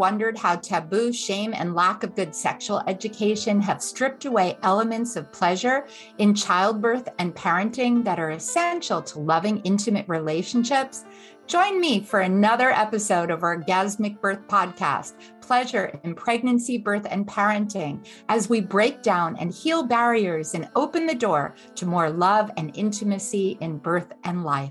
wondered how taboo, shame, and lack of good sexual education have stripped away elements of pleasure in childbirth and parenting that are essential to loving, intimate relationships? Join me for another episode of our Orgasmic Birth Podcast Pleasure in Pregnancy, Birth, and Parenting as we break down and heal barriers and open the door to more love and intimacy in birth and life.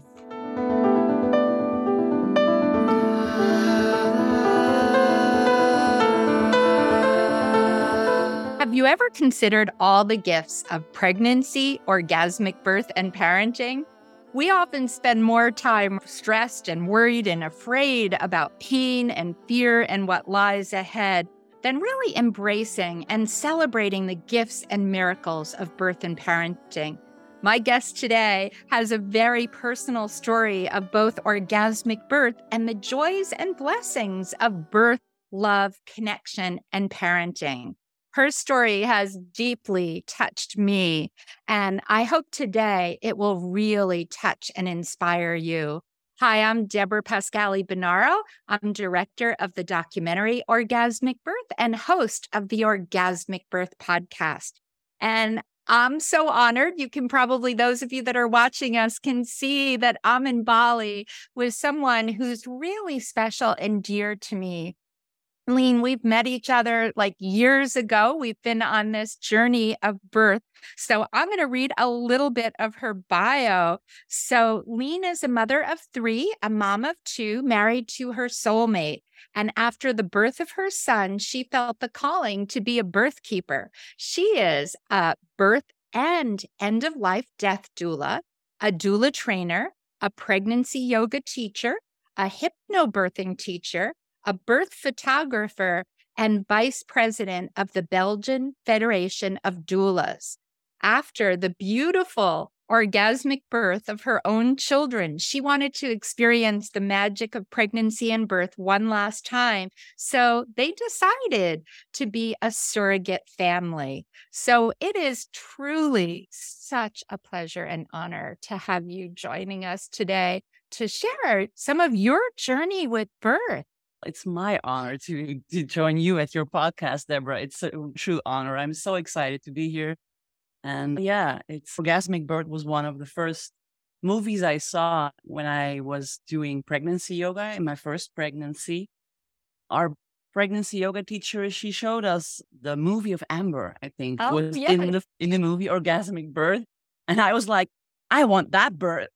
You ever considered all the gifts of pregnancy, orgasmic birth, and parenting? We often spend more time stressed and worried and afraid about pain and fear and what lies ahead than really embracing and celebrating the gifts and miracles of birth and parenting. My guest today has a very personal story of both orgasmic birth and the joys and blessings of birth, love, connection, and parenting. Her story has deeply touched me, and I hope today it will really touch and inspire you. Hi, I'm Deborah Pascali Bonaro. I'm director of the documentary Orgasmic Birth and host of the Orgasmic Birth podcast. And I'm so honored. You can probably, those of you that are watching us, can see that I'm in Bali with someone who's really special and dear to me. Leen, we've met each other like years ago. We've been on this journey of birth. So I'm going to read a little bit of her bio. So Leen is a mother of three, a mom of two, married to her soulmate. And after the birth of her son, she felt the calling to be a birth keeper. She is a birth and end of life death doula, a doula trainer, a pregnancy yoga teacher, a hypnobirthing teacher, a birth photographer, and vice president of the Belgian Federation of Doulas. After the beautiful orgasmic birth of her own children, she wanted to experience the magic of pregnancy and birth one last time. So they decided to be a surrogate family. So it is truly such a pleasure and honor to have you joining us today to share some of your journey with birth. It's my honor to, to join you at your podcast, Deborah. It's a true honor. I'm so excited to be here. And yeah, it's Orgasmic Birth was one of the first movies I saw when I was doing pregnancy yoga in my first pregnancy. Our pregnancy yoga teacher, she showed us the movie of Amber, I think, oh, was yeah. in the in the movie Orgasmic Birth. And I was like, I want that birth.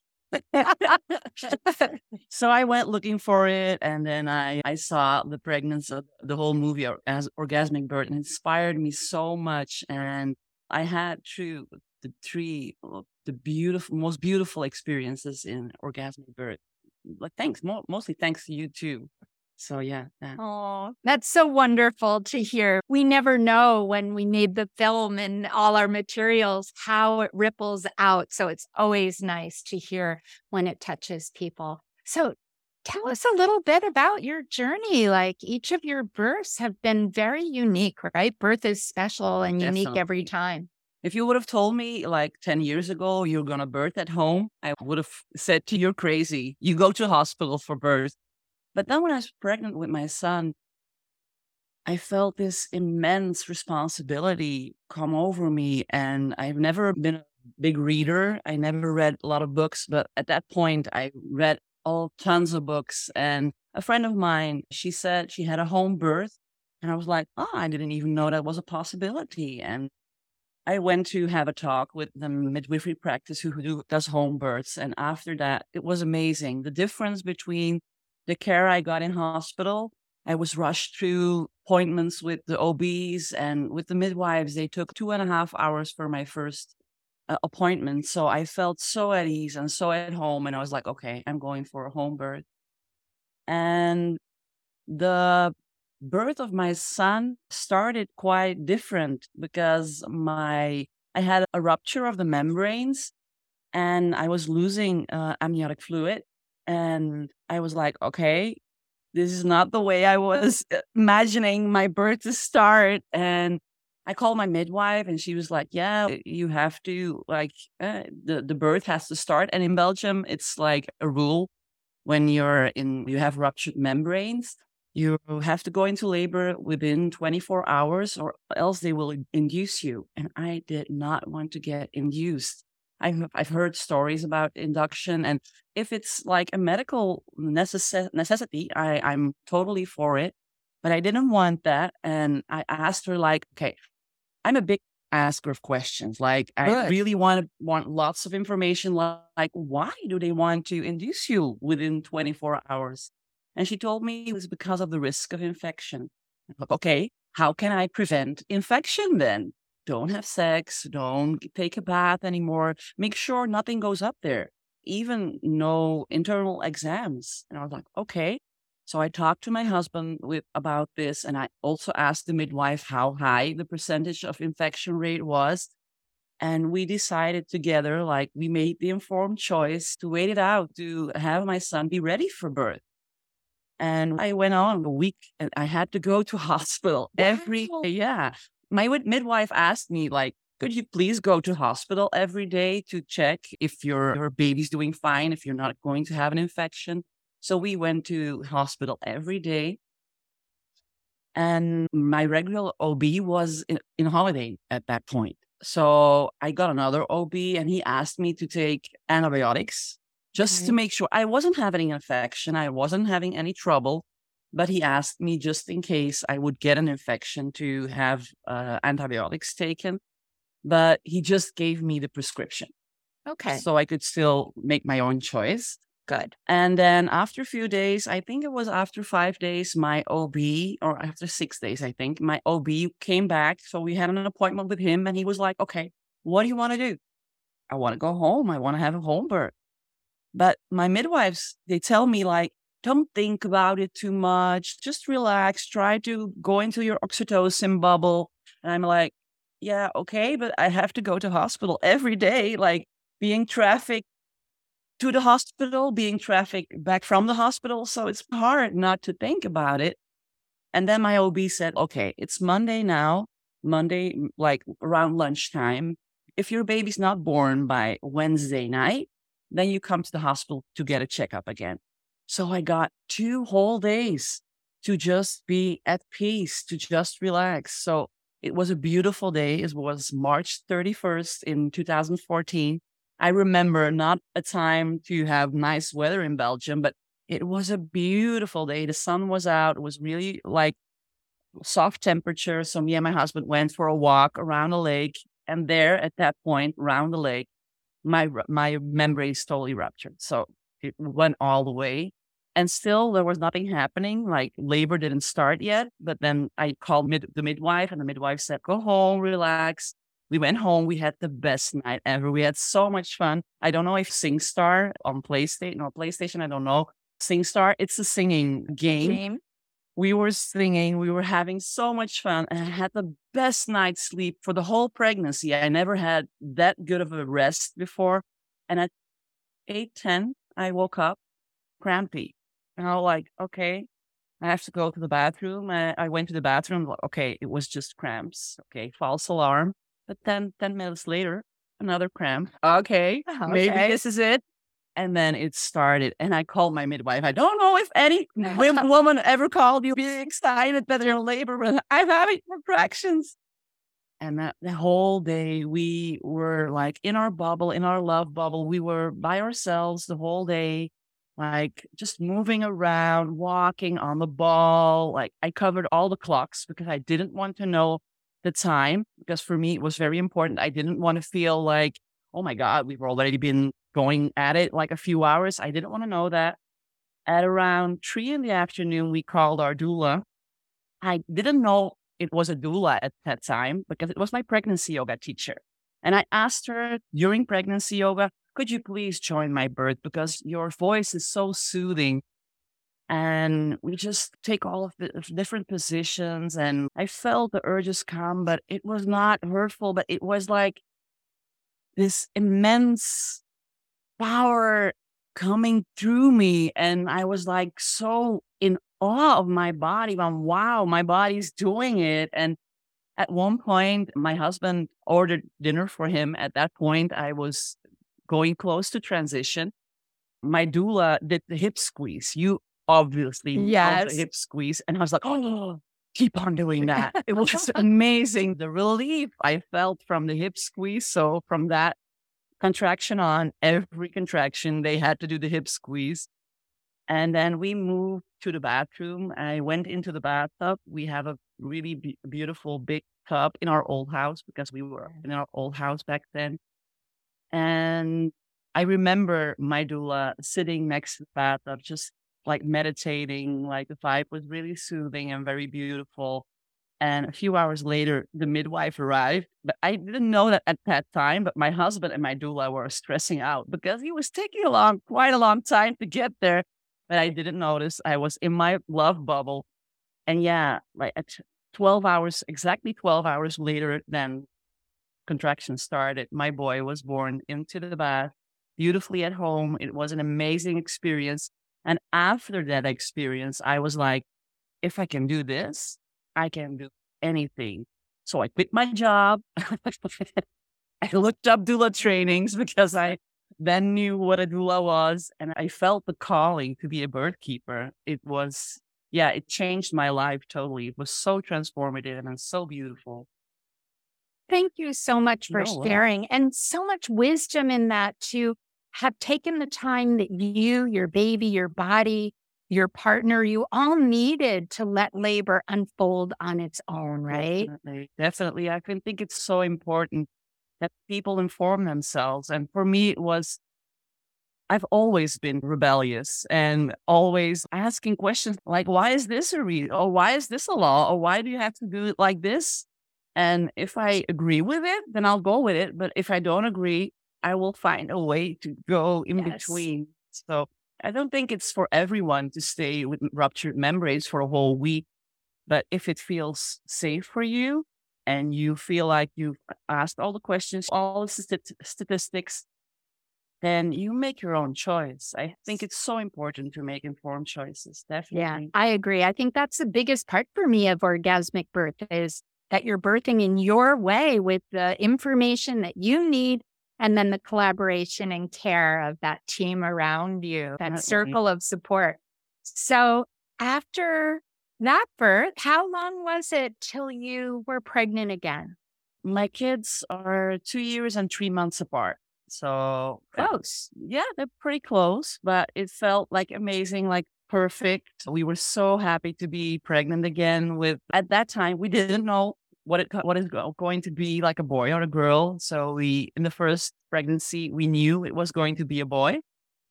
so I went looking for it, and then I, I saw the pregnancy, of the whole movie as orgasmic birth, and inspired me so much. And I had through the three uh, the beautiful, most beautiful experiences in orgasmic birth. Like thanks, mostly thanks to you too. So yeah. Oh, that's so wonderful to hear. We never know when we need the film and all our materials how it ripples out. So it's always nice to hear when it touches people. So tell us a little bit about your journey. Like each of your births have been very unique, right? Birth is special and unique Definitely. every time. If you would have told me like 10 years ago you're going to birth at home, I would have said to you, you're crazy. You go to hospital for birth. But then when I was pregnant with my son, I felt this immense responsibility come over me. And I've never been a big reader. I never read a lot of books, but at that point, I read all tons of books. And a friend of mine, she said she had a home birth. And I was like, oh, I didn't even know that was a possibility. And I went to have a talk with the midwifery practice who do, does home births. And after that, it was amazing. The difference between the care I got in hospital. I was rushed through appointments with the OBs and with the midwives. They took two and a half hours for my first uh, appointment. So I felt so at ease and so at home. And I was like, okay, I'm going for a home birth. And the birth of my son started quite different because my I had a rupture of the membranes and I was losing uh, amniotic fluid and I was like, okay, this is not the way I was imagining my birth to start. And I called my midwife and she was like, yeah, you have to like uh, the, the birth has to start. And in Belgium, it's like a rule when you're in, you have ruptured membranes. You have to go into labor within 24 hours or else they will induce you. And I did not want to get induced. I've, I've heard stories about induction. And if it's like a medical necess- necessity, I, I'm totally for it. But I didn't want that. And I asked her, like, okay, I'm a big asker of questions. Like, I really want to want lots of information. Like, like, why do they want to induce you within 24 hours? And she told me it was because of the risk of infection. Thought, okay, how can I prevent infection then? Don't have sex, don't take a bath anymore. Make sure nothing goes up there, even no internal exams. And I was like, okay. So I talked to my husband with about this, and I also asked the midwife how high the percentage of infection rate was. And we decided together, like we made the informed choice to wait it out to have my son be ready for birth. And I went on a week and I had to go to hospital every yeah. My midwife asked me like, could you please go to hospital every day to check if your, your baby's doing fine, if you're not going to have an infection? So we went to hospital every day. And my regular OB was in, in holiday at that point. So I got another OB and he asked me to take antibiotics just to mm-hmm. make sure I wasn't having an infection. I wasn't having any trouble. But he asked me just in case I would get an infection to have uh, antibiotics taken. But he just gave me the prescription. Okay. So I could still make my own choice. Good. And then after a few days, I think it was after five days, my OB, or after six days, I think, my OB came back. So we had an appointment with him and he was like, okay, what do you want to do? I want to go home. I want to have a home birth. But my midwives, they tell me, like, don't think about it too much. Just relax. Try to go into your oxytocin bubble. And I'm like, yeah, okay, but I have to go to hospital every day, like being trafficked to the hospital, being trafficked back from the hospital. So it's hard not to think about it. And then my OB said, okay, it's Monday now, Monday, like around lunchtime. If your baby's not born by Wednesday night, then you come to the hospital to get a checkup again. So I got two whole days to just be at peace, to just relax. So it was a beautiful day. It was March 31st in 2014. I remember not a time to have nice weather in Belgium, but it was a beautiful day. The sun was out. It was really like soft temperature. So me and my husband went for a walk around the lake. And there at that point, around the lake, my my membranes totally ruptured. So it went all the way. And still there was nothing happening. Like labor didn't start yet. But then I called mid- the midwife and the midwife said, go home, relax. We went home. We had the best night ever. We had so much fun. I don't know if SingStar on PlayStation or PlayStation, I don't know. SingStar, it's a singing game Game. we were singing, we were having so much fun, and I had the best night's sleep for the whole pregnancy. I never had that good of a rest before. And at eight ten, I woke up crampy. And I was like, okay, I have to go to the bathroom. I, I went to the bathroom. Okay, it was just cramps. Okay, false alarm. But then 10 minutes later, another cramp. Okay, ah, maybe this is it. And then it started. And I called my midwife. I don't know if any woman ever called you being excited that they're in labor, but I'm having contractions. And that the whole day we were like in our bubble, in our love bubble. We were by ourselves the whole day, like just moving around, walking on the ball. Like I covered all the clocks because I didn't want to know the time because for me it was very important. I didn't want to feel like, oh my God, we've already been going at it like a few hours. I didn't want to know that. At around three in the afternoon, we called our doula. I didn't know it was a doula at that time because it was my pregnancy yoga teacher. And I asked her during pregnancy yoga, could you please join my birth because your voice is so soothing and we just take all of the different positions and i felt the urges come but it was not hurtful but it was like this immense power coming through me and i was like so in awe of my body I'm, wow my body's doing it and at one point my husband ordered dinner for him at that point i was going close to transition my doula did the hip squeeze. You obviously Yes. hip squeeze. And I was like, oh, keep on doing that. It was amazing. The relief I felt from the hip squeeze. So from that contraction on, every contraction, they had to do the hip squeeze. And then we moved to the bathroom. I went into the bathtub. We have a really be- beautiful big tub in our old house because we were in our old house back then. And I remember my doula sitting next to the bathtub, just like meditating, like the vibe was really soothing and very beautiful. And a few hours later, the midwife arrived. But I didn't know that at that time, but my husband and my doula were stressing out because he was taking a long, quite a long time to get there. But I didn't notice. I was in my love bubble. And yeah, like at 12 hours, exactly 12 hours later, then contraction started. My boy was born into the bath, beautifully at home. It was an amazing experience. And after that experience, I was like, if I can do this, I can do anything. So I quit my job. I looked up doula trainings because I then knew what a doula was and I felt the calling to be a birth keeper. It was, yeah, it changed my life totally. It was so transformative and so beautiful. Thank you so much for No, sharing and so much wisdom in that to have taken the time that you, your baby, your body, your partner, you all needed to let labor unfold on its own, right? Definitely. Definitely. I can think it's so important that people inform themselves. And for me, it was, I've always been rebellious and always asking questions like, why is this a read? Or why is this a law? Or why do you have to do it like this? And if I agree with it, then I'll go with it. But if I don't agree, I will find a way to go in Yes. between. So I don't think it's for everyone to stay with ruptured membranes for a whole week. But if it feels safe for you and you feel like you've asked all the questions, all the stati- statistics, then you make your own choice. I think it's so important to make informed choices. Definitely. Yeah, I agree. I think that's the biggest part for me of orgasmic birth is that you're birthing in your way with the information that you need and then the collaboration and care of that team around you, that circle of support. So after that birth, how long was it till you were pregnant again? My kids are two years and three months apart. So Close. yeah, they're pretty close, but it felt like amazing, like perfect. We were so happy to be pregnant again with at that time we didn't know what it what is going to be like a boy or a girl. So we in the first pregnancy we knew it was going to be a boy.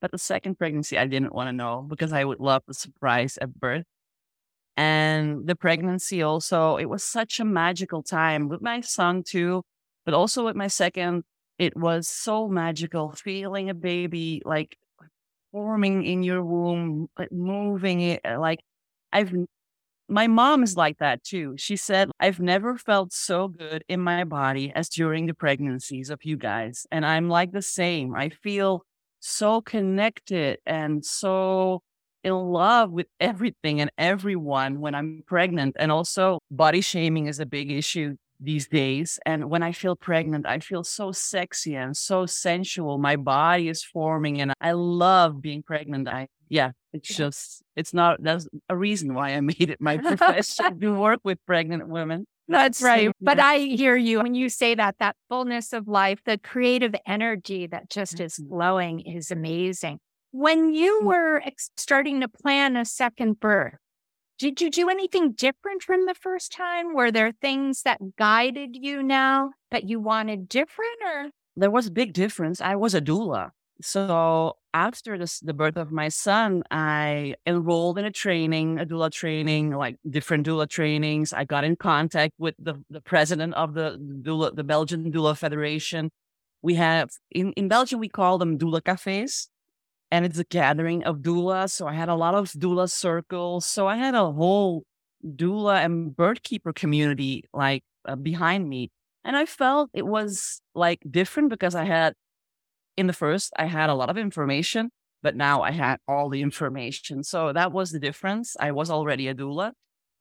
But the second pregnancy I didn't want to know because I would love the surprise at birth. And the pregnancy also, it was such a magical time with my son too, but also with my second it was so magical feeling a baby like forming in your womb, like moving it. uh, Like I've, my mom is like that too. She said, I've never felt so good in my body as during the pregnancies of you guys. And I'm like the same. I feel so connected and so in love with everything and everyone when I'm pregnant. And also, body shaming is a big issue these days. And when I feel pregnant, I feel so sexy and so sensual. My body is forming and I love being pregnant. I, yeah, it's just, it's not, that's a reason why I made it my profession to work with pregnant women. That's right. But. I hear you when you say that, that fullness of life, the creative energy that just is Mhm. flowing is amazing. When you Mm. were ex- starting to plan a second birth, did you do anything different from the first time? Were there things that guided you now that you wanted different or? there was a big difference. I was a doula. So after this, the birth of my son, I enrolled in a training, a doula training, like different doula trainings. I got in contact with the, the president of the doula, the Belgian Doula Federation. We have in, in Belgium, we call them doula cafes and it's a gathering of doulas. So I had a lot of doula circles. So I had a whole doula and birth keeper community like uh, behind me. And I felt it was like different because I had, in the first, I had a lot of information, but now I had all the information. So that was the difference. I was already a doula,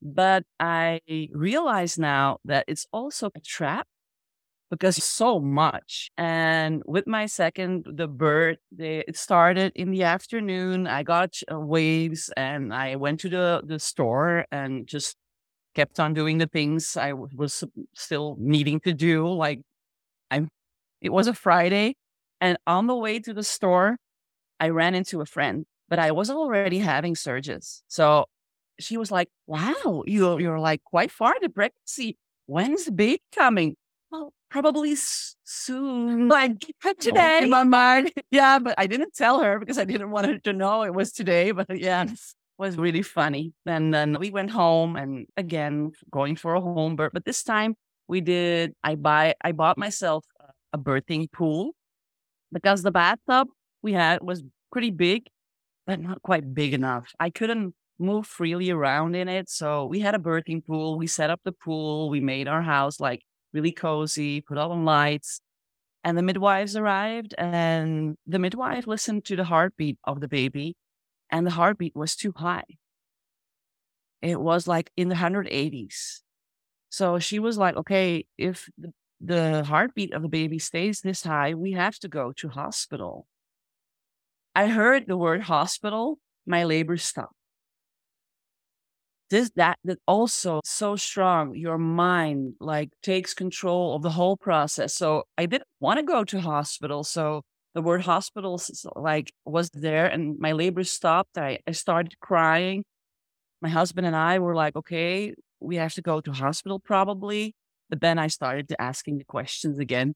but I realize now that it's also a trap because so much. And with my second, the birth, they, it started in the afternoon. I got uh, waves and I went to the, the store and just kept on doing the things I was still needing to do. Like I'm, it was a Friday and on the way to the store, I ran into a friend, but I was already having surges. So she was like, wow, you're, you're like quite far the pregnancy. When's the baby coming? Probably soon, like oh, today. In my mind, yeah, but I didn't tell her because I didn't want her to know it was today. But yeah, it was really funny. And then we went home and again going for a home birth. But this time we did. I buy. I bought myself a birthing pool because the bathtub we had was pretty big, but not quite big enough. I couldn't move freely around in it. So we had a birthing pool. We set up the pool. We made our house like really cozy, put on lights. And the midwives arrived, and the midwife listened to the heartbeat of the baby, and the heartbeat was too high. It was like in the 180s. So she was like, okay, if the, the heartbeat of the baby stays this high, we have to go to hospital. I heard the word hospital, my labor stopped this that that also so strong your mind like takes control of the whole process. So i didn't want to go to hospital so the word hospital like was there and my labor stopped I, I started crying. My husband and i were like okay we have to go to hospital probably. But then i started asking the questions again.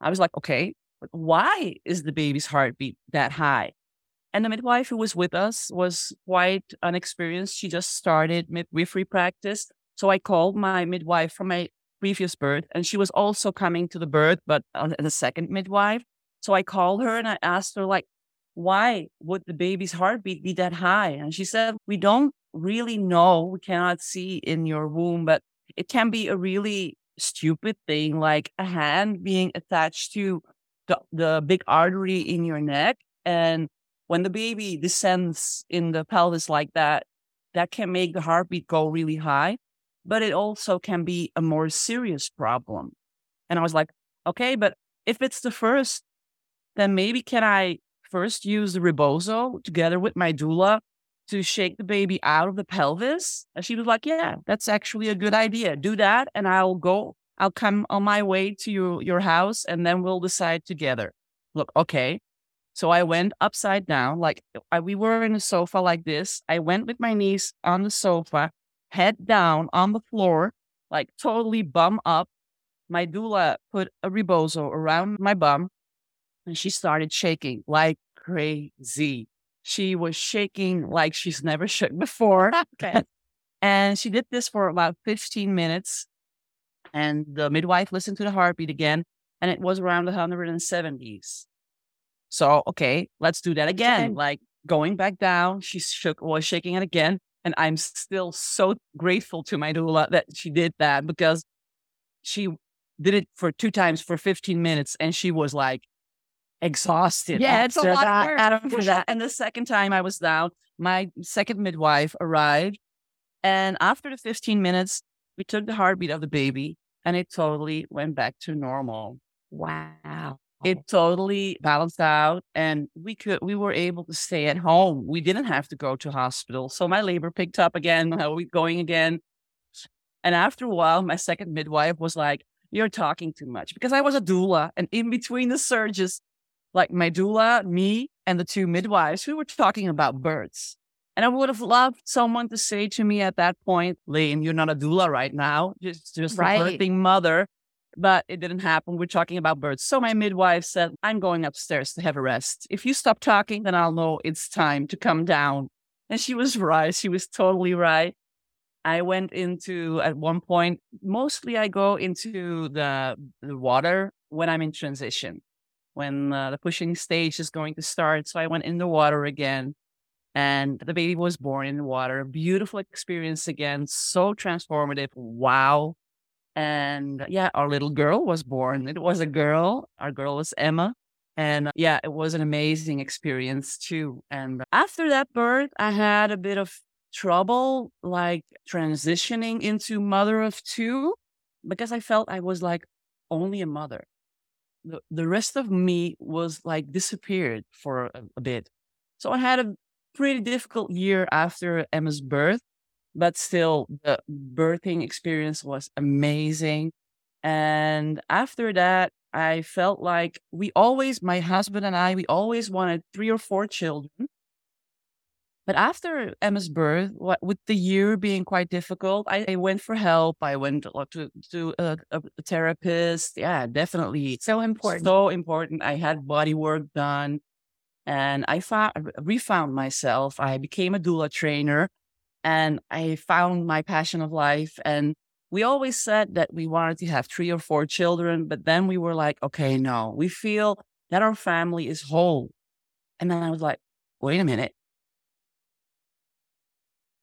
I was like okay why is the baby's heartbeat that high and the midwife who was with us was quite unexperienced. She just started midwifery practice. So I called my midwife from my previous birth, and she was also coming to the birth, but uh, the second midwife. So I called her and I asked her, like, why would the baby's heartbeat be that high? And she said, we don't really know. We cannot see in your womb, but it can be a really stupid thing, like a hand being attached to the, the big artery in your neck. And when the baby descends in the pelvis like that, that can make the heartbeat go really high, but it also can be a more serious problem. And I was like, okay, but if it's the first, then maybe can I first use the rebozo together with my doula to shake the baby out of the pelvis? And she was like, yeah, that's actually a good idea. Do that. And I'll go, I'll come on my way to your, your house and then we'll decide together. Look, okay. So I went upside down, like I, we were in a sofa like this. I went with my knees on the sofa, head down on the floor, like totally bum up. My doula put a rebozo around my bum and she started shaking like crazy. She was shaking like she's never shook before. okay. And she did this for about 15 minutes. And the midwife listened to the heartbeat again, and it was around the 170s. So, okay, let's do that again. Like going back down, she shook, was shaking it again. And I'm still so grateful to my doula that she did that because she did it for two times for 15 minutes and she was like exhausted. Yeah, it's a lot that, of that. And the second time I was down, my second midwife arrived. And after the 15 minutes, we took the heartbeat of the baby and it totally went back to normal. Wow it oh. totally balanced out and we could we were able to stay at home. We didn't have to go to hospital so my labor picked up again we going again. And after a while my second midwife was like you're talking too much because i was a doula and in between the surges like my doula me and the two midwives we were talking about birds and i would have loved someone to say to me at that point Leen you're not a doula right now just just right. a birthing mother but it didn't happen. We're talking about birds. So my midwife said, I'm going upstairs to have a rest. If you stop talking, then I'll know it's time to come down. And she was right. She was totally right. I went into, at one point, mostly I go into the, the water when I'm in transition, when uh, the pushing stage is going to start. So I went in the water again and the baby was born in the water. Beautiful experience again. So transformative. Wow. And yeah, our little girl was born. It was a girl. Our girl was Emma. And yeah, it was an amazing experience too. And after that birth, I had a bit of trouble like transitioning into mother of two because I felt I was like only a mother. The, the rest of me was like disappeared for a, a bit. So I had a pretty difficult year after Emma's birth, but still the birthing experience was amazing. And after that, I felt like we always, my husband and I, we always wanted three or four children. But after Emma's birth, what, with the year being quite difficult, I, I went for help. I went to to a, a, therapist. Yeah, definitely so important. So important. I had body work done, and I found refound myself. I became a doula trainer, and I found my passion of life. And we always said that we wanted to have three or four children, but then we were like, okay, no, we feel that our family is whole. And then I was like, wait a minute.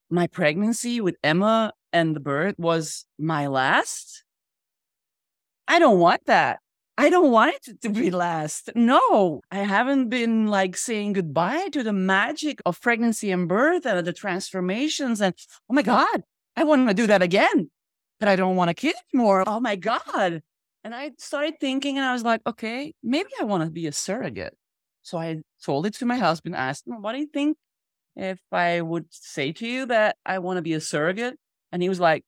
My pregnancy with Emma and the birth was my last? I don't want that. I don't want it to be last. No, I haven't been like saying goodbye to the magic of pregnancy and birth and the transformations. And oh my God, I want to do that again but I don't want a kid anymore. Oh my God. And I started thinking and I was like, okay, maybe I want to be a surrogate. So I told it to my husband, asked him, what do you think if I would say to you that I want to be a surrogate? And he was like,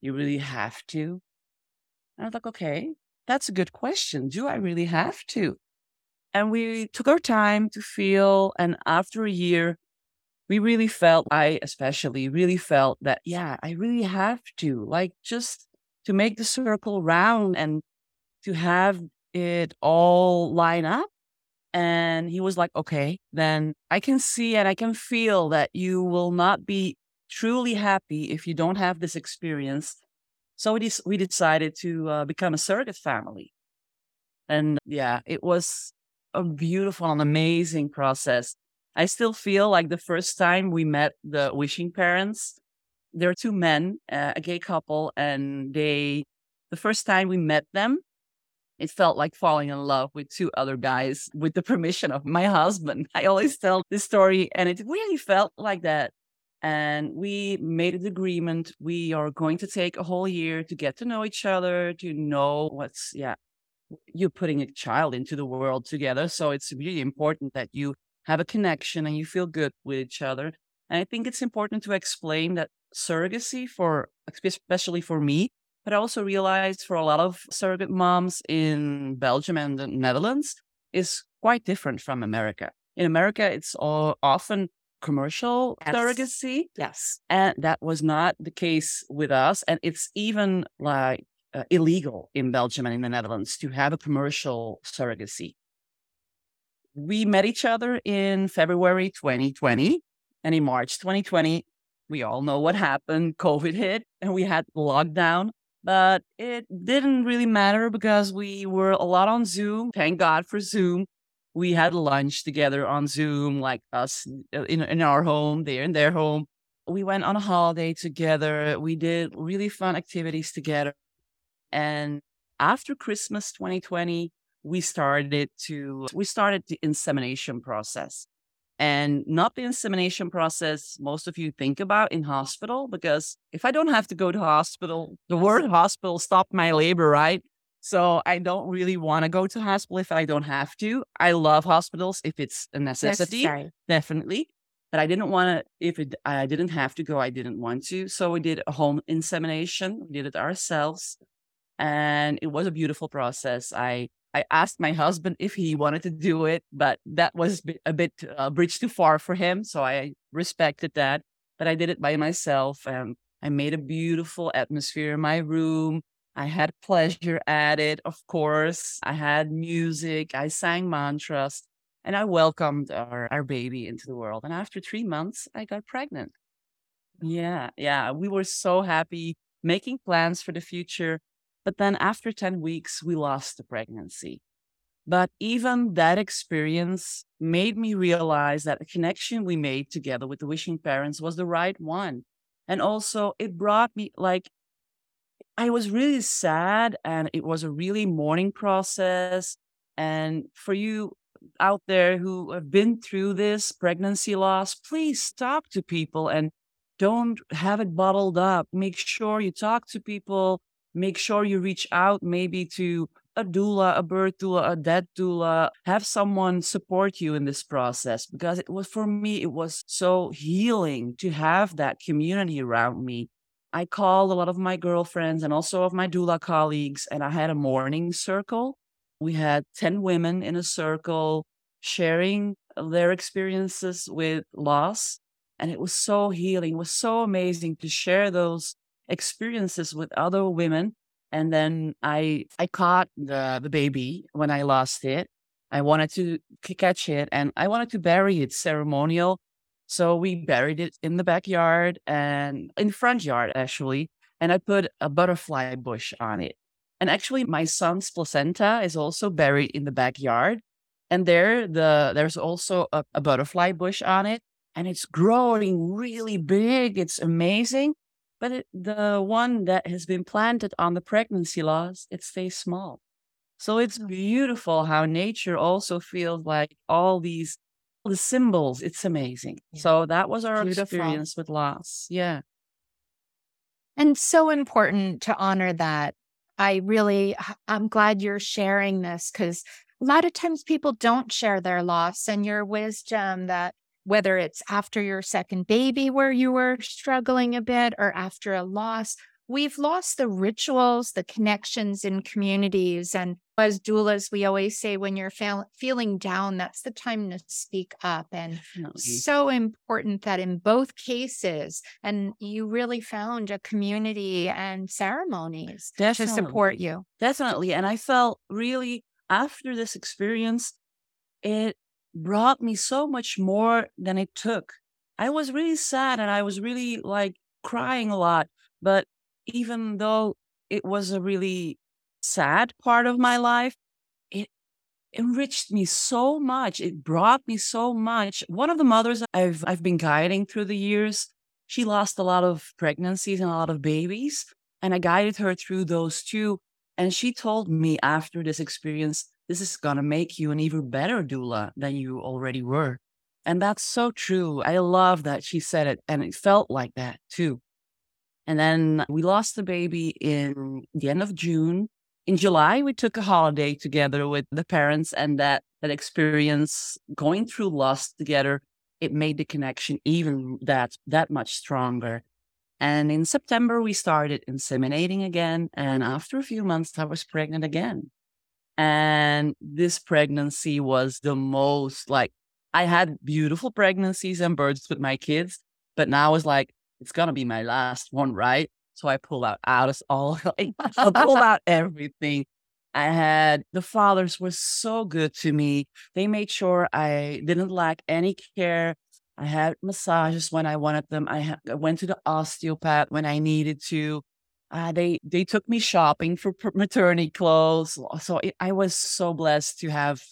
you really have to? And I was like, okay, that's a good question. Do I really have to? And we took our time to feel. And after a year, we really felt, I especially really felt that, yeah, I really have to, like, just to make the circle round and to have it all line up. And he was like, okay, then I can see and I can feel that you will not be truly happy if you don't have this experience. So we, de- we decided to uh, become a surrogate family. And yeah, it was a beautiful and amazing process. I still feel like the first time we met the wishing parents, there are two men, uh, a gay couple, and they, the first time we met them, it felt like falling in love with two other guys with the permission of my husband. I always tell this story, and it really felt like that. And we made an agreement. We are going to take a whole year to get to know each other, to know what's, yeah, you're putting a child into the world together. So it's really important that you have a connection and you feel good with each other. And I think it's important to explain that surrogacy for, especially for me, but I also realized for a lot of surrogate moms in Belgium and the Netherlands is quite different from America. In America, it's all often commercial yes. surrogacy. Yes. And that was not the case with us. And it's even like uh, illegal in Belgium and in the Netherlands to have a commercial surrogacy we met each other in February 2020. And in March 2020, we all know what happened. COVID hit and we had lockdown. But it didn't really matter because we were a lot on Zoom. Thank God for Zoom. We had lunch together on Zoom, like us uh, in, in our home, there in their home. We went on a holiday together. We did really fun activities together. And after Christmas 2020, we started to we started the insemination process and not the insemination process most of you think about in hospital because if i don't have to go to hospital the word hospital stopped my labor right so i don't really want to go to hospital if i don't have to i love hospitals if it's a necessity Necessary. definitely but i didn't want to if it, i didn't have to go i didn't want to so we did a home insemination we did it ourselves and it was a beautiful process i I asked my husband if he wanted to do it, but that was a bit uh, bridge too far for him. So I respected that. But I did it by myself and I made a beautiful atmosphere in my room. I had pleasure at it, of course. I had music. I sang mantras and I welcomed our, our baby into the world. And after three months, I got pregnant. Yeah, yeah. We were so happy making plans for the future. But then after 10 weeks, we lost the pregnancy. But even that experience made me realize that the connection we made together with the wishing parents was the right one. And also, it brought me like, I was really sad and it was a really mourning process. And for you out there who have been through this pregnancy loss, please talk to people and don't have it bottled up. Make sure you talk to people make sure you reach out maybe to a doula, a birth doula, a death doula, have someone support you in this process because it was for me, it was so healing to have that community around me. I called a lot of my girlfriends and also of my doula colleagues, and I had a mourning circle. We had 10 women in a circle sharing their experiences with loss. And it was so healing, it was so amazing to share those experiences with other women and then I I caught the the baby when I lost it. I wanted to catch it and I wanted to bury it ceremonial. So we buried it in the backyard and in front yard actually. And I put a butterfly bush on it. And actually my son's placenta is also buried in the backyard. And there the there's also a, a butterfly bush on it. And it's growing really big. It's amazing. But it, the one that has been planted on the pregnancy loss, it stays small. So it's mm. beautiful how nature also feels like all these the symbols. It's amazing. Yeah. So that was our beautiful. experience with loss. Yeah. And so important to honor that. I really, I'm glad you're sharing this because a lot of times people don't share their loss and your wisdom that whether it's after your second baby where you were struggling a bit or after a loss, we've lost the rituals, the connections in communities. And as doulas, we always say when you're fe- feeling down, that's the time to speak up. And Definitely. so important that in both cases, and you really found a community and ceremonies Definitely. to support you. Definitely. And I felt really after this experience, it brought me so much more than it took. I was really sad and I was really like crying a lot. But even though it was a really sad part of my life, it enriched me so much. It brought me so much. One of the mothers I've I've been guiding through the years, she lost a lot of pregnancies and a lot of babies. And I guided her through those too. And she told me after this experience, this is going to make you an even better doula than you already were. And that's so true. I love that she said it and it felt like that too. And then we lost the baby in the end of June. In July, we took a holiday together with the parents and that, that experience going through loss together, it made the connection even that, that much stronger. And in September, we started inseminating again. And after a few months, I was pregnant again. And this pregnancy was the most like I had beautiful pregnancies and births with my kids, but now it's like it's gonna be my last one, right? So I pull out out of all I pull out everything. I had the fathers were so good to me. They made sure I didn't lack any care. I had massages when I wanted them. I, ha- I went to the osteopath when I needed to uh, they they took me shopping for maternity clothes. So it, I was so blessed to have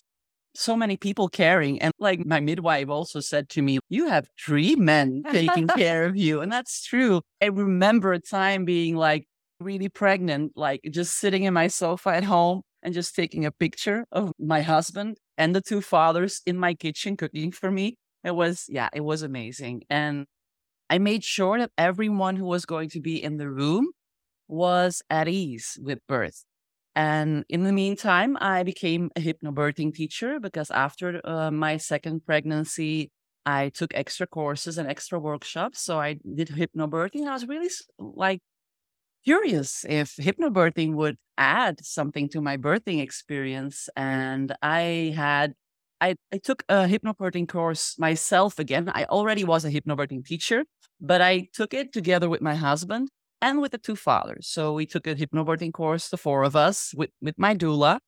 so many people caring. And like my midwife also said to me, you have three men taking care of you. And that's true. I remember a time being like really pregnant, like just sitting in my sofa at home and just taking a picture of my husband and the two fathers in my kitchen cooking for me. It was, yeah, it was amazing. And I made sure that everyone who was going to be in the room was at ease with birth. And in the meantime, I became a hypnobirthing teacher because after uh, my second pregnancy, I took extra courses and extra workshops. So I did hypnobirthing. I was really like curious if hypnobirthing would add something to my birthing experience. And I had, I, I took a hypnobirthing course myself again. I already was a hypnobirthing teacher, but I took it together with my husband and with the two fathers. So we took a hypnobirthing course, the four of us, with, with my doula,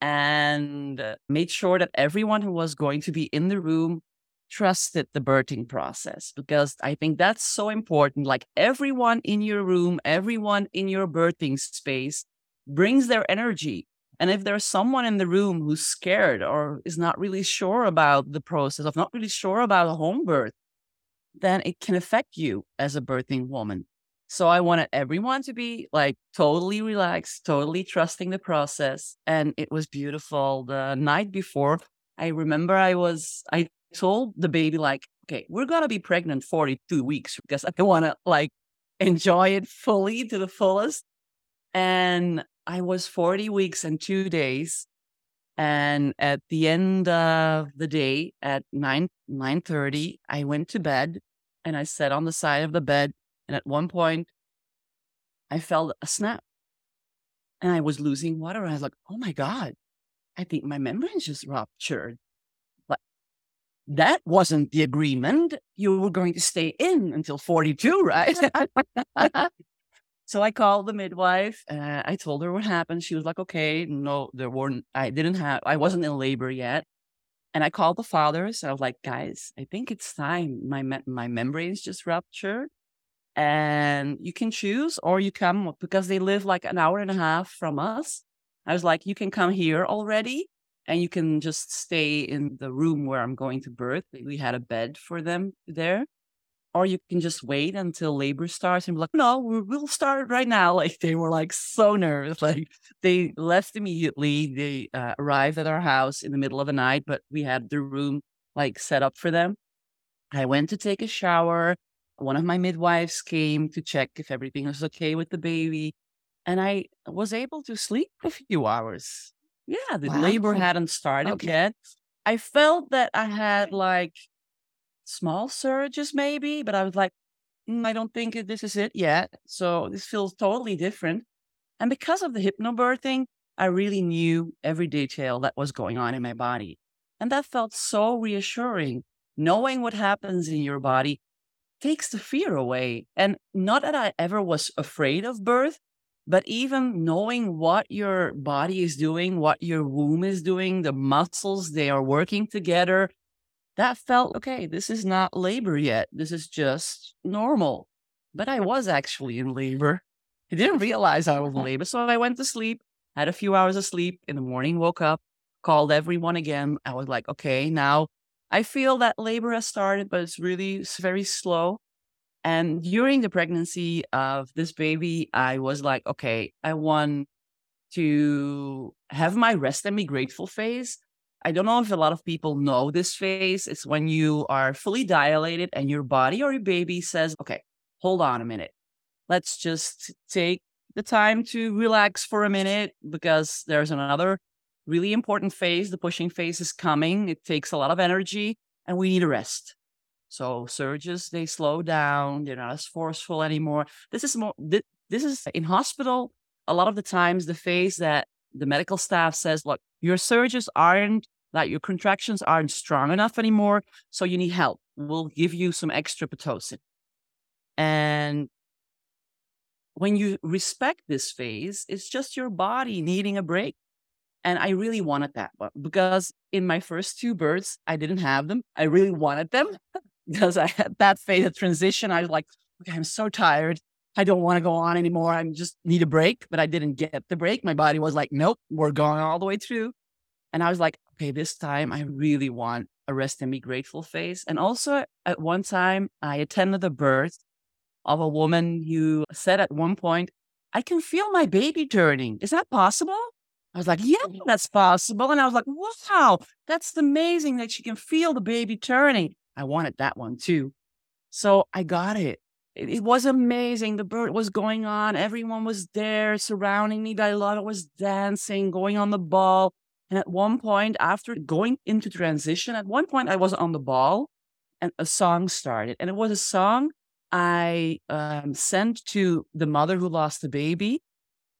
and uh, made sure that everyone who was going to be in the room trusted the birthing process because I think that's so important. Like everyone in your room, everyone in your birthing space brings their energy. And if there's someone in the room who's scared or is not really sure about the process of not really sure about a home birth, then it can affect you as a birthing woman. So I wanted everyone to be like totally relaxed, totally trusting the process. And it was beautiful. The night before, I remember I was, I told the baby, like, okay, we're going to be pregnant 42 weeks because I want to like enjoy it fully to the fullest. And I was 40 weeks and two days. And at the end of the day at 9 9:30, I went to bed and I sat on the side of the bed. And at one point, I felt a snap and I was losing water. I was like, oh my God, I think my membranes just ruptured. But that wasn't the agreement. You were going to stay in until 42, right? so I called the midwife. Uh, I told her what happened. She was like, okay, no, there weren't, I didn't have, I wasn't in labor yet. And I called the fathers. I was like, guys, I think it's time. My, me- my membranes just ruptured and you can choose or you come because they live like an hour and a half from us. I was like, you can come here already and you can just stay in the room where I'm going to birth. We had a bed for them there. Or you can just wait until labor starts and be like, no, we'll start right now. Like they were like so nervous. Like they left immediately. They uh, arrived at our house in the middle of the night, but we had the room like set up for them. I went to take a shower one of my midwives came to check if everything was okay with the baby. And I was able to sleep a few hours. Yeah, the wow. labor hadn't started okay. yet. I felt that I had like small surges, maybe, but I was like, mm, I don't think this is it yet. So this feels totally different. And because of the hypnobirthing, I really knew every detail that was going on in my body. And that felt so reassuring. Knowing what happens in your body takes the fear away. And not that I ever was afraid of birth, but even knowing what your body is doing, what your womb is doing, the muscles, they are working together, that felt okay. This is not labor yet. This is just normal. But I was actually in labor. I didn't realize I was in labor. So I went to sleep, had a few hours of sleep. In the morning, woke up, called everyone again. I was like, okay, now I feel that labor has started, but it's really it's very slow. And during the pregnancy of this baby, I was like, okay, I want to have my rest and be grateful phase. I don't know if a lot of people know this phase. It's when you are fully dilated and your body or your baby says, okay, hold on a minute. Let's just take the time to relax for a minute because there's another really important phase. The pushing phase is coming. It takes a lot of energy and we need a rest. So surges, they slow down. They're not as forceful anymore. This is more, this, this is in hospital. A lot of the times the phase that the medical staff says, look, your surges aren't that your contractions aren't strong enough anymore. So you need help. We'll give you some extra Pitocin. And when you respect this phase, it's just your body needing a break. And I really wanted that one because in my first two births, I didn't have them. I really wanted them because I had that phase of transition. I was like, okay, I'm so tired. I don't want to go on anymore. I just need a break, but I didn't get the break. My body was like, nope, we're going all the way through. And I was like, okay, this time I really want a rest and be grateful phase. And also at one time, I attended the birth of a woman who said at one point, I can feel my baby turning. Is that possible? I was like, yeah, that's possible. And I was like, wow, that's amazing that she can feel the baby turning. I wanted that one too. So I got it. It, it was amazing. The birth was going on. Everyone was there surrounding me. Dilotta was dancing, going on the ball. And at one point, after going into transition, at one point I was on the ball and a song started. And it was a song I um, sent to the mother who lost the baby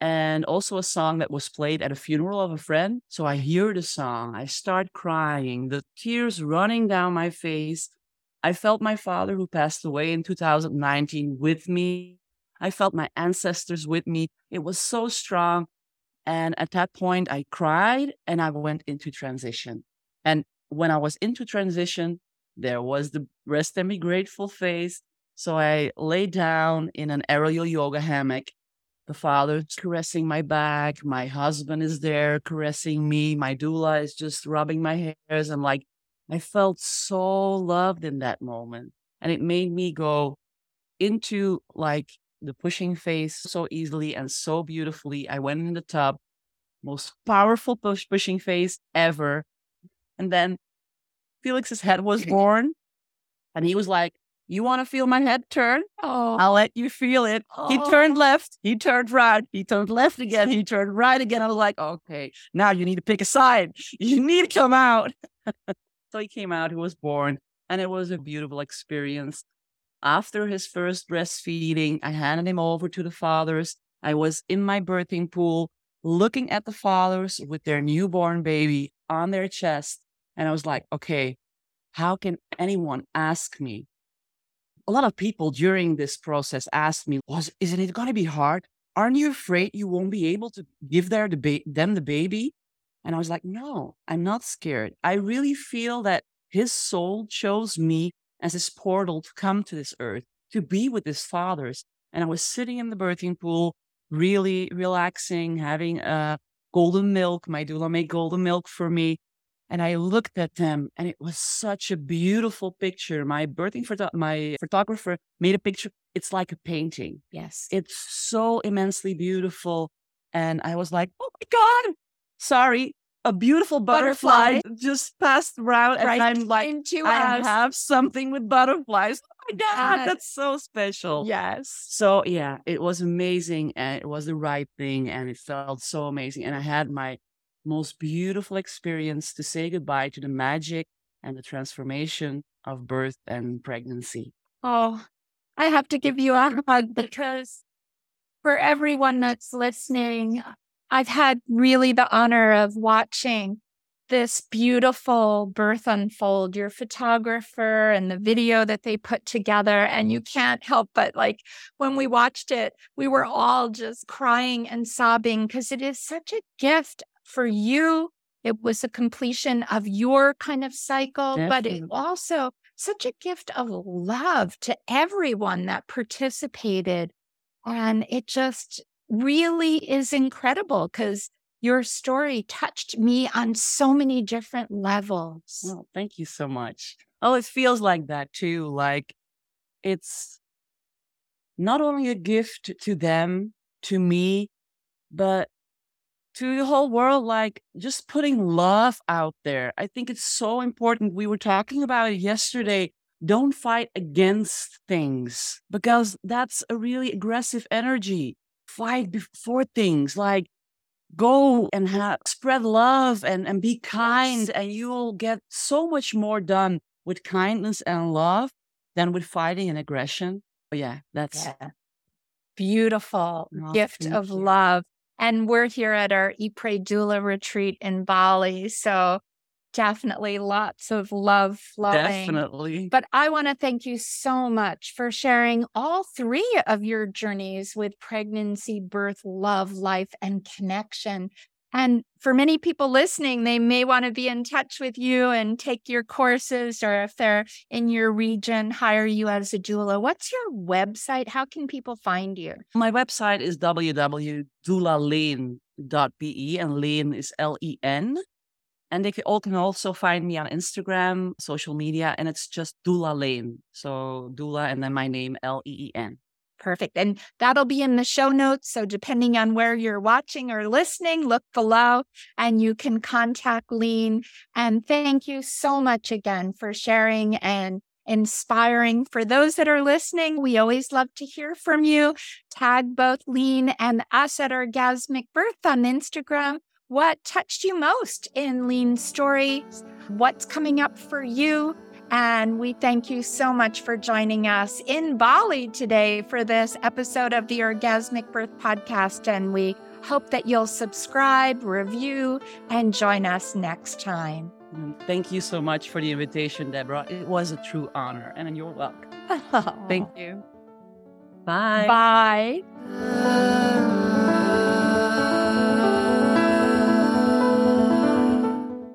and also a song that was played at a funeral of a friend. So I hear the song, I start crying, the tears running down my face. I felt my father, who passed away in 2019, with me. I felt my ancestors with me. It was so strong. And at that point, I cried and I went into transition. And when I was into transition, there was the rest and be grateful phase. So I lay down in an aerial yoga hammock the father's caressing my back. My husband is there caressing me. My doula is just rubbing my hairs. And like, I felt so loved in that moment. And it made me go into like the pushing phase so easily and so beautifully. I went in the tub, most powerful push pushing phase ever. And then Felix's head was born. And he was like, You want to feel my head turn? Oh, I'll let you feel it. He Oh. turned left. He turned right. He turned left again. He turned right again. I was like, okay, now you need to pick a side. You need to come out. so he came out. He was born, and it was a beautiful experience. After his first breastfeeding, I handed him over to the fathers. I was in my birthing pool looking at the fathers with their newborn baby on their chest. And I was like, okay, how can anyone ask me? A lot of people during this process asked me, was, isn't it going to be hard? Aren't you afraid you won't be able to give their, the ba- them the baby? And I was like, no, I'm not scared. I really feel that his soul chose me as his portal to come to this earth, to be with his fathers. And I was sitting in the birthing pool, really relaxing, having a golden milk. My doula made golden milk for me. And I looked at them and it was such a beautiful picture. My birthing photo, my photographer made a picture. It's like a painting. yes. It's so immensely beautiful. And I was like, oh my God, sorry. A beautiful butterfly, Butterfly. just passed around. And Right I'm like, into I us. have something with butterflies. Oh my God, Yes. that's so special. Yes. So yeah, it was amazing and it was the right thing and it felt so amazing. And I had my most beautiful experience to say goodbye to the magic and the transformation of birth and pregnancy. Oh, I have to give you a hug because for everyone that's listening, I've had really the honor of watching this beautiful birth unfold, your photographer and the video that they put together. And you can't help but like when we watched it, we were all just crying and sobbing because it is such a gift for you. It was a completion of your kind of cycle, but it Definitely. also such a gift of love to everyone that participated. And it just really is incredible because your story touched me on so many different levels. Well, thank you so much. Oh, it feels like that too. Like it's not only a gift to them, to me, but to the whole world. Like just putting love out there. I think it's so important. We were talking about it yesterday. Don't fight against things because that's a really aggressive energy. Fight before things like go and have spread love and, and be kind and you'll get so much more done with kindness and love than with fighting and aggression. But yeah, that's Yeah. Beautiful Oh, gift of you. love. And we're here at our Pray Doula retreat in Bali. So definitely lots of love flowing. definitely. But I want to thank you so much for sharing all three of your journeys with pregnancy, birth, love, life, and connection. And for many people listening, they may want to be in touch with you and take your courses, or if they're in your region, hire you as a doula. What's your website? How can people find you? My website is www.doulaleen.be and Leen is L E N. And they all can also find me on Instagram, social media, and it's just Doula Leen. So Doula and then my name, L E E N. Perfect. And that'll be in the show notes. So, depending on where you're watching or listening, look below and you can contact Leen. And thank you so much again for sharing and inspiring. For those that are listening, we always love to hear from you. Tag both Leen and us at Orgasmic Birth on Instagram. What touched you most in Leen's story? What's coming up for you? And we thank you so much for joining us in Bali today for this episode of the Orgasmic Birth Podcast. And we hope that you'll subscribe, review, and join us next time. Mm, thank you so much for the invitation, Debra. It was a true honor, and you're welcome. Thank you. Bye. Bye.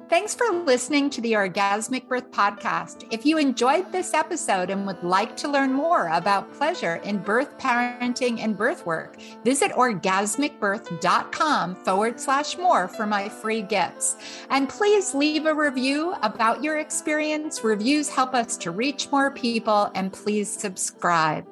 Thanks for listening to the Orgasmic Birth Podcast. If you enjoyed this episode and would like to learn more about pleasure in birth, parenting, and birth work, visit orgasmicbirth.com forward slash more for my free gifts. And please leave a review about your experience. Reviews help us to reach more people, and please subscribe.